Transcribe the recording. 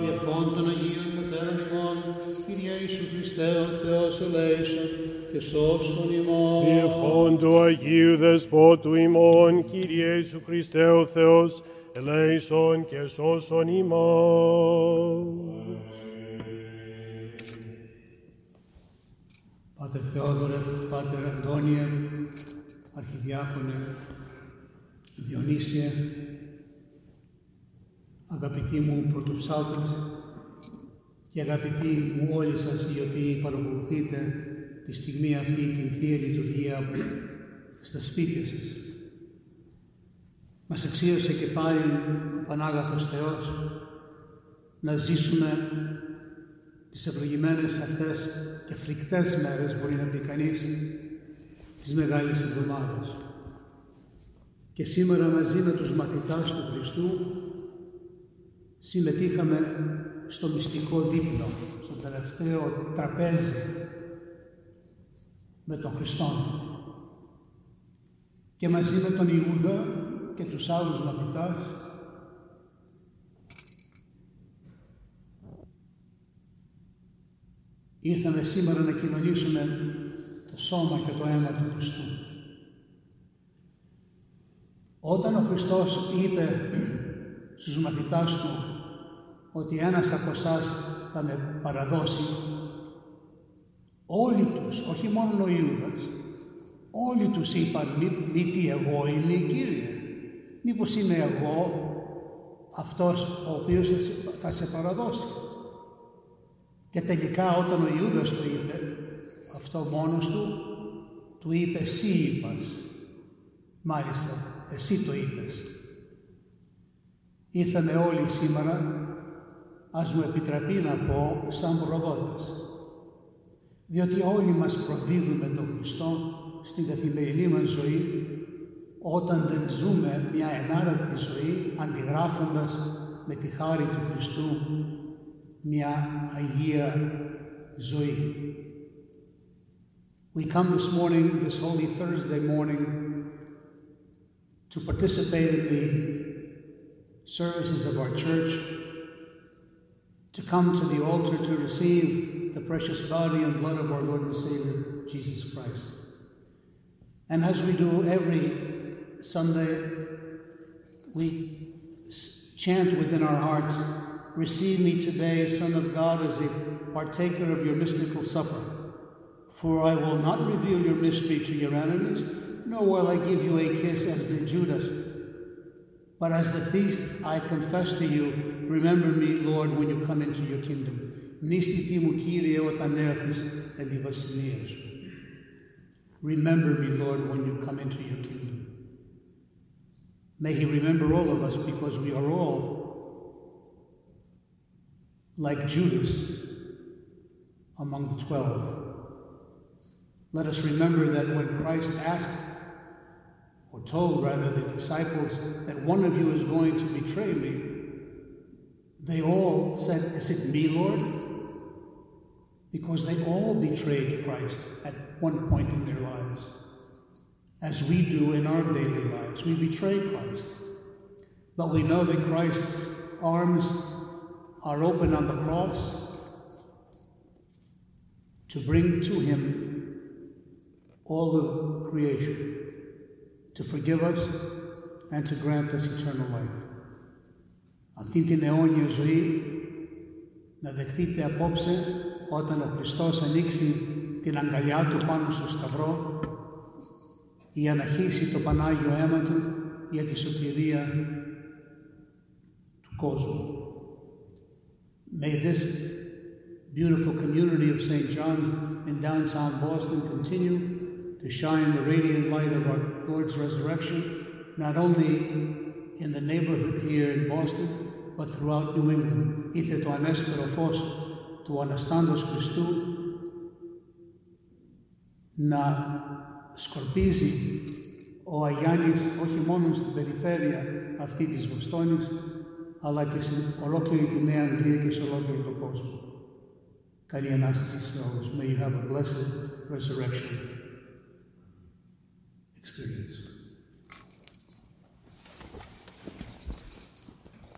Διευχών των Αγίων Πατέρων ημών, Kyrie Ιησού Χριστέ ο Θεός ελέησον και σώσον ημών. Διευχών του Αγίου Δεσπότου ημών, Κύριε Ιησού Χριστέ ο Θεός, ελέησον και σώσον ημάς. Πάτερ Θεόδωρε, Πάτερ Αντώνιε, Αρχιδιάκονε, Διονύσιε, αγαπητοί μου πρωτοψάλτες και αγαπητοί μου όλοι σας οι οποίοι παρακολουθείτε τη στιγμή αυτή την Θεία Λειτουργία στα σπίτια σας. Μας εξίωσε και πάλι ο Πανάγαθος Θεός να ζήσουμε τις ευλογημένες αυτές και φρικτές μέρες μπορεί να πει κανείς της Μεγάλης Εβδομάδας. Και σήμερα μαζί με τους μαθητάς του Χριστού συμμετείχαμε στο μυστικό δείπνο, στο τελευταίο τραπέζι με τον Χριστό. Και μαζί με τον Ιούδα και τους άλλους μαθητάς ήρθαμε σήμερα να κοινωνήσουμε το σώμα και το αίμα του Χριστού. Όταν ο Χριστός είπε στους μαθητάς του ότι ένας από εσάς θα με παραδώσει, όλοι τους, όχι μόνο ο Ιούδας, όλοι τους είπαν μη, μη τι εγώ είναι Κύριε. Μήπως είμαι εγώ αυτός ο οποίος θα σε παραδώσει. Και τελικά όταν ο Ιούδας το είπε, αυτό μόνος του, του είπε εσύ είπας. Μάλιστα, εσύ το είπες. Ήρθαμε όλοι σήμερα, ας μου επιτραπεί να πω, σαν προδότες. Διότι όλοι μας προδίδουμε τον Χριστό στην καθημερινή μας ζωή, όταν δεν ζούμε μια ενάρετη ζωή, αντιγράφοντας με τη χάρη του Χριστού μια Αγία ζωή. We come this morning, this Holy Thursday morning, to participate in the services of our church, to come to the altar to receive the precious body and blood of our Lord and Savior, Jesus Christ. And as we do every Sunday, we chant within our hearts, Receive me today, Son of God, as a partaker of your mystical supper. For I will not reveal your mystery to your enemies, nor will I give you a kiss as did Judas. But as the thief, I confess to you, remember me, Lord, when you come into your kingdom. Μνήστητη μου, Κύριε, όταν έρθεις εν τη βασιλεία σου. Remember me, Lord, when you come into your kingdom. May He remember all of us because we are all like Judas among the twelve. Let us remember that when Christ asked, or told rather, the disciples that one of you is going to betray me, they all said, Is it me, Lord? Because they all betrayed Christ at one point in their lives, as we do in our daily lives. We betray Christ. But we know that Christ's arms are open on the cross to bring to him all of creation, to forgive us and to grant us eternal life. Αυτή την αιώνια ζωή να δεχτείτε απόψε όταν ο Χριστός ανοίξει την αγκαλιά του πάνω στο σταυρό ή αναχύσει το Πανάγιο αίμα του για τη σωτηρία του κόσμου. May this beautiful community of St. John's in downtown Boston continue to shine the radiant light of our Lord's resurrection, not only in the neighborhood here in Boston, but throughout New England. Είτε το ανέστερο φως του Αναστάντος Χριστού να σκορπίζει ο Αγιάννης όχι μόνο στην περιφέρεια αυτή της Βοστόνης, αλλά και σε ολόκληρη τη Νέα Αγγλία και σε ολόκληρο τον κόσμο. Καλή Ανάσταση σε όλους. May you have a blessed resurrection experience.